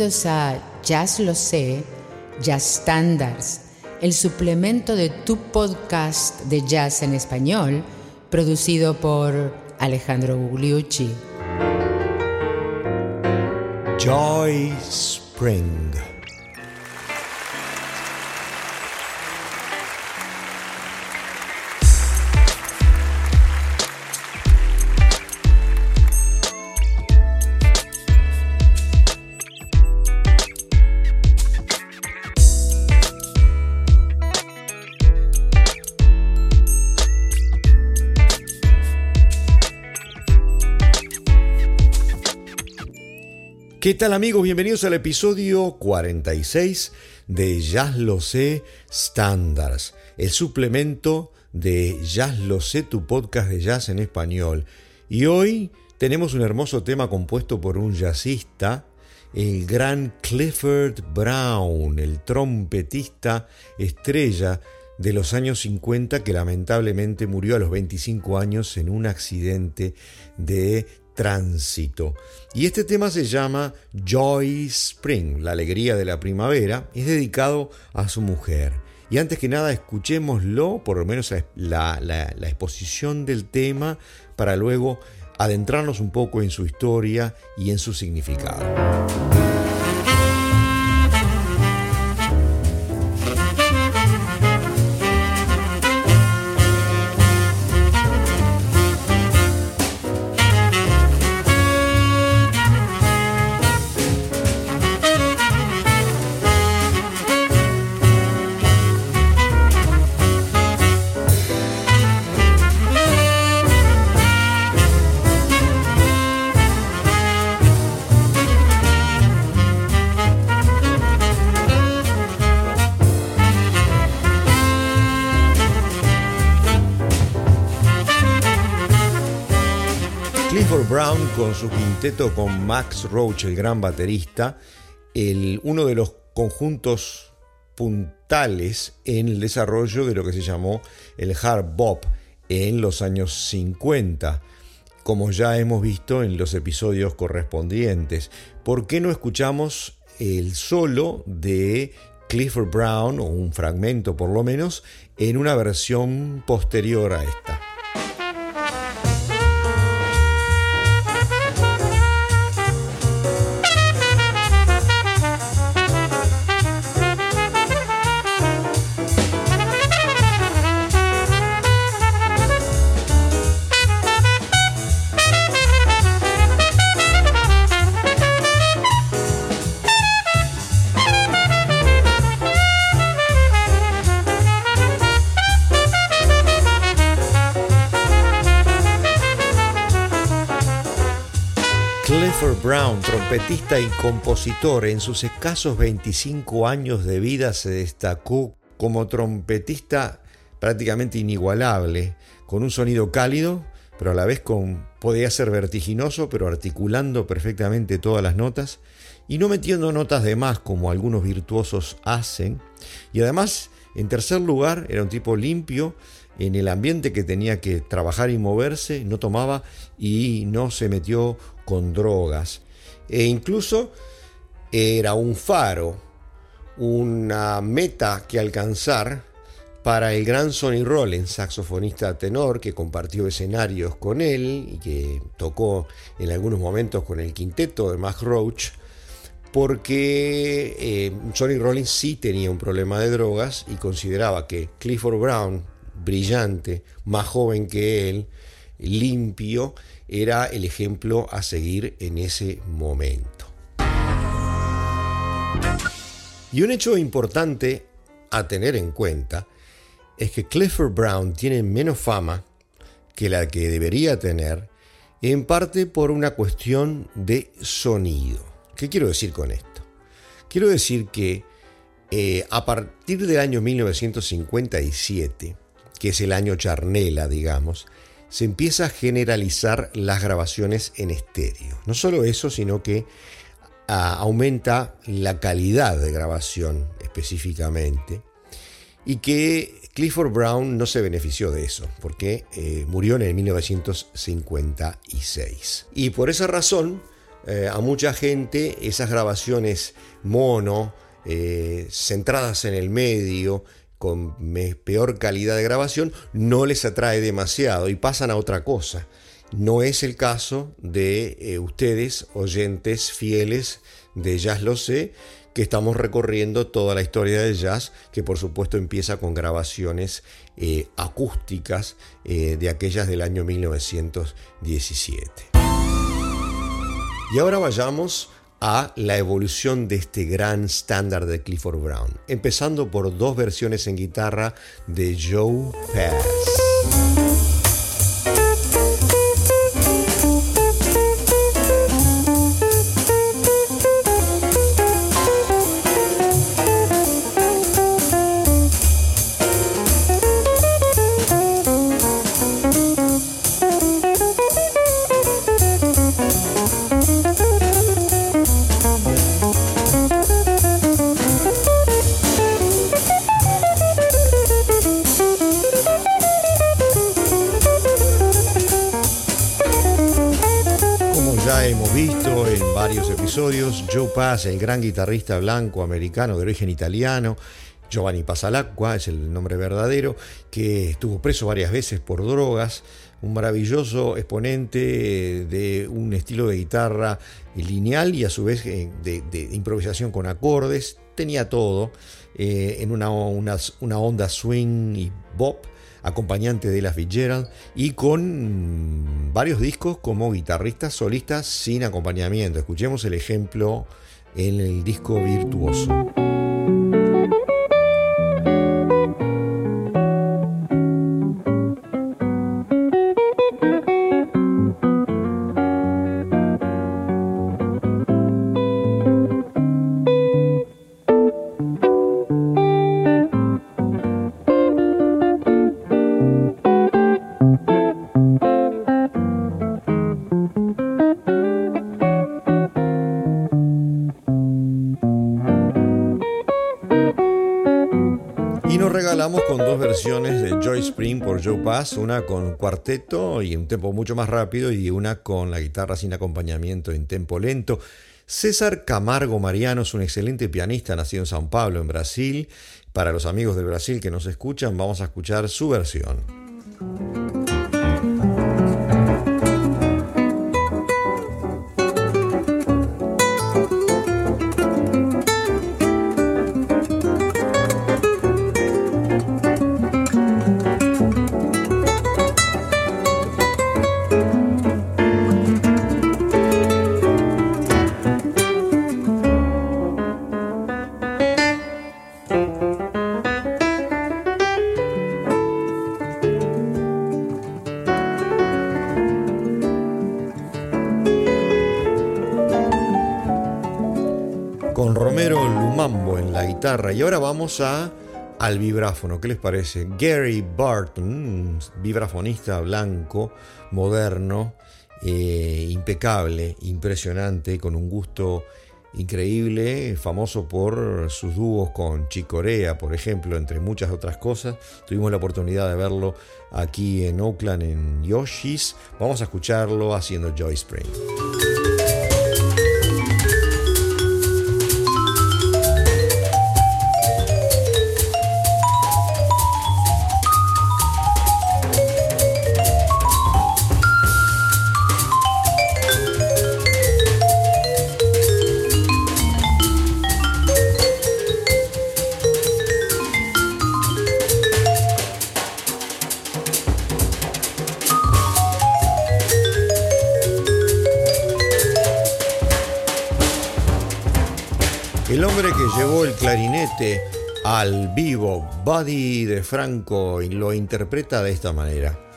Bienvenidos a Jazz Lo Sé, Jazz Standards, el suplemento de tu podcast de jazz en español, producido por Alejandro Gugliucci. Joy Spring. ¿Qué tal amigos? Bienvenidos al episodio 46 de Jazz Lo Sé Standards, el suplemento de Jazz Lo Sé, tu podcast de jazz en español. Y hoy tenemos un hermoso tema compuesto por un jazzista, el gran Clifford Brown, el trompetista estrella de los años 50 que lamentablemente murió a los 25 años en un accidente de tránsito. Y este tema se llama Joy Spring, la alegría de la primavera, es dedicado a su mujer. Y antes que nada, escuchémoslo, por lo menos la, la exposición del tema, para luego adentrarnos un poco en su historia y en su significado. Brown con su quinteto con Max Roach, el gran baterista, el, uno de los conjuntos puntales en el desarrollo de lo que se llamó el hard bop en los años 50, como ya hemos visto en los episodios correspondientes. ¿Por qué no escuchamos el solo de Clifford Brown, o un fragmento por lo menos, en una versión posterior a esta? Brown, trompetista y compositor, en sus escasos 25 años de vida se destacó como trompetista prácticamente inigualable, con un sonido cálido, pero a la vez con, podía ser vertiginoso, pero articulando perfectamente todas las notas y no metiendo notas de más como algunos virtuosos hacen. Y además, en tercer lugar, era un tipo limpio en el ambiente que tenía que trabajar y moverse, no tomaba y no se metió con drogas. E incluso era un faro, una meta que alcanzar para el gran Sonny Rollins, saxofonista tenor que compartió escenarios con él y que tocó en algunos momentos con el quinteto de Max Roach, porque eh, Sonny Rollins sí tenía un problema de drogas y consideraba que Clifford Brown, brillante, más joven que él, limpio, era el ejemplo a seguir en ese momento. Y un hecho importante a tener en cuenta es que Clifford Brown tiene menos fama que la que debería tener, en parte por una cuestión de sonido. ¿Qué quiero decir con esto? Quiero decir que eh, a partir del año 1957, que es el año charnela, digamos, se empieza a generalizar las grabaciones en estéreo. No solo eso, sino que aumenta la calidad de grabación específicamente y que Clifford Brown no se benefició de eso, porque eh, murió en el 1956. Y por esa razón, eh, a mucha gente esas grabaciones mono, eh, centradas en el medio, con peor calidad de grabación, no les atrae demasiado y pasan a otra cosa. No es el caso de eh, ustedes, oyentes fieles de Jazz Lo Sé, que estamos recorriendo toda la historia del jazz, que por supuesto empieza con grabaciones eh, acústicas eh, de aquellas del año 1917. Y ahora vayamos a la evolución de este gran estándar de Clifford Brown, empezando por dos versiones en guitarra de Joe Pass. Joe Pass, el gran guitarrista blanco americano de origen italiano, Giovanni Pasalacqua es el nombre verdadero, que estuvo preso varias veces por drogas, un maravilloso exponente de un estilo de guitarra lineal y a su vez eh, de, improvisación con acordes, tenía todo eh, en una, una onda swing y bop acompañante de las Fitzgerald y con varios discos como guitarrista solista sin acompañamiento. Escuchemos el ejemplo en el disco Virtuoso. Joe Pass, una con cuarteto y un tempo mucho más rápido y una con la guitarra sin acompañamiento en tempo lento. César Camargo Mariano es un excelente pianista nacido en Sao Paulo, en Brasil. Para los amigos del Brasil que nos escuchan, vamos a escuchar su versión. Y ahora vamos a, al vibráfono. ¿Qué les parece? Gary Barton, vibrafonista blanco, moderno, eh, impecable, impresionante, con un gusto increíble, famoso por sus dúos con Chicorea, por ejemplo, entre muchas otras cosas. Tuvimos la oportunidad de verlo aquí en Oakland, en Yoshi's. Vamos a escucharlo haciendo Joy Spring. Llevó el clarinete al vivo. Buddy de Franco lo interpreta de esta manera.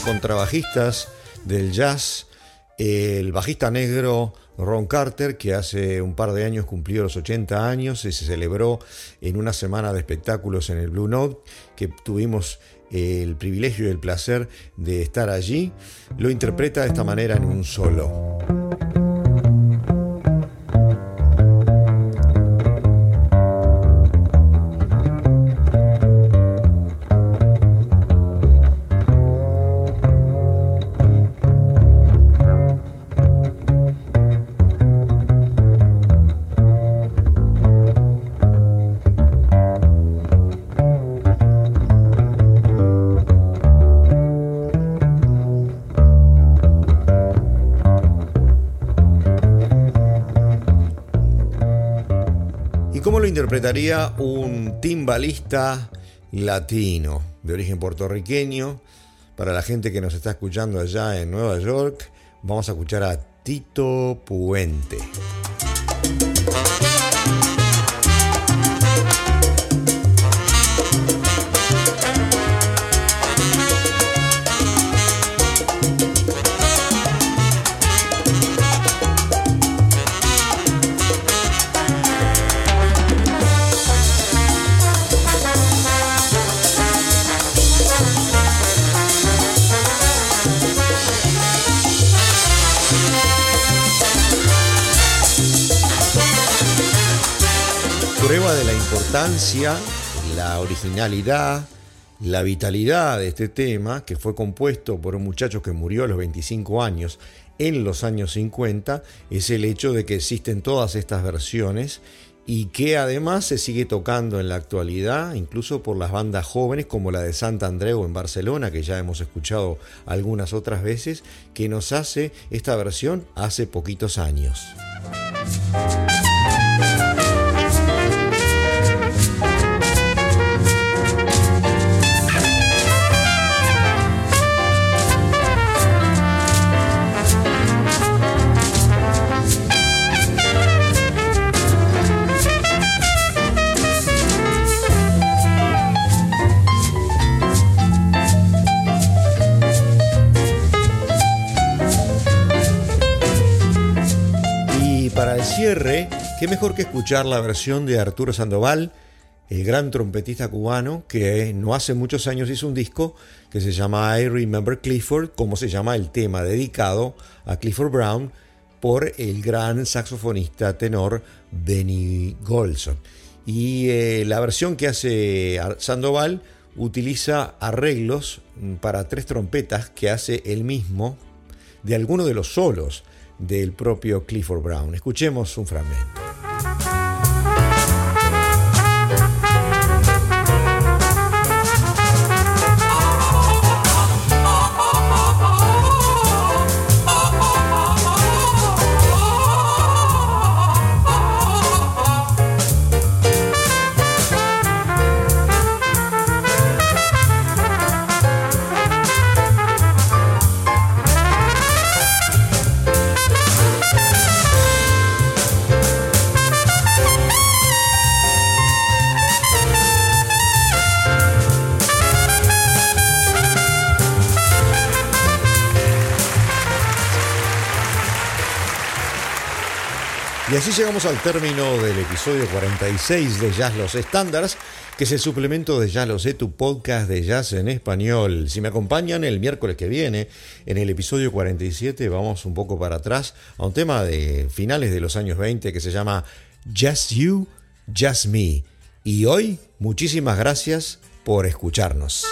Contrabajistas del jazz, el bajista negro Ron Carter, que hace un par de años cumplió los 80 años y se celebró en una semana de espectáculos en el Blue Note, que tuvimos el privilegio y el placer de estar allí, lo interpreta de esta manera en un solo. Interpretaría un timbalista latino de origen puertorriqueño. Para la gente que nos está escuchando allá en Nueva York, vamos a escuchar a Tito Puente. Importancia, la originalidad, la vitalidad de este tema, que fue compuesto por un muchacho que murió a los 25 años en los años 50, es el hecho de que existen todas estas versiones y que además se sigue tocando en la actualidad, incluso por las bandas jóvenes como la de Santa Andreu en Barcelona, que ya hemos escuchado algunas otras veces, que nos hace esta versión hace poquitos años. Cierre, qué mejor que escuchar la versión de Arturo Sandoval, el gran trompetista cubano que no hace muchos años hizo un disco que se llama I Remember Clifford, como se llama el tema dedicado a Clifford Brown por el gran saxofonista tenor Benny Golson. Y eh, la versión que hace Sandoval utiliza arreglos para tres trompetas que hace él mismo de alguno de los solos del propio Clifford Brown. Escuchemos un fragmento. Y así llegamos al término del episodio 46 de Jazz Los Estándares, que es el suplemento de Jazz Lo Sé, tu podcast de jazz en español. Si me acompañan el miércoles que viene, en el episodio 47, vamos un poco para atrás a un tema de finales de los años 20 que se llama Just You, Just Me. Y hoy, muchísimas gracias por escucharnos.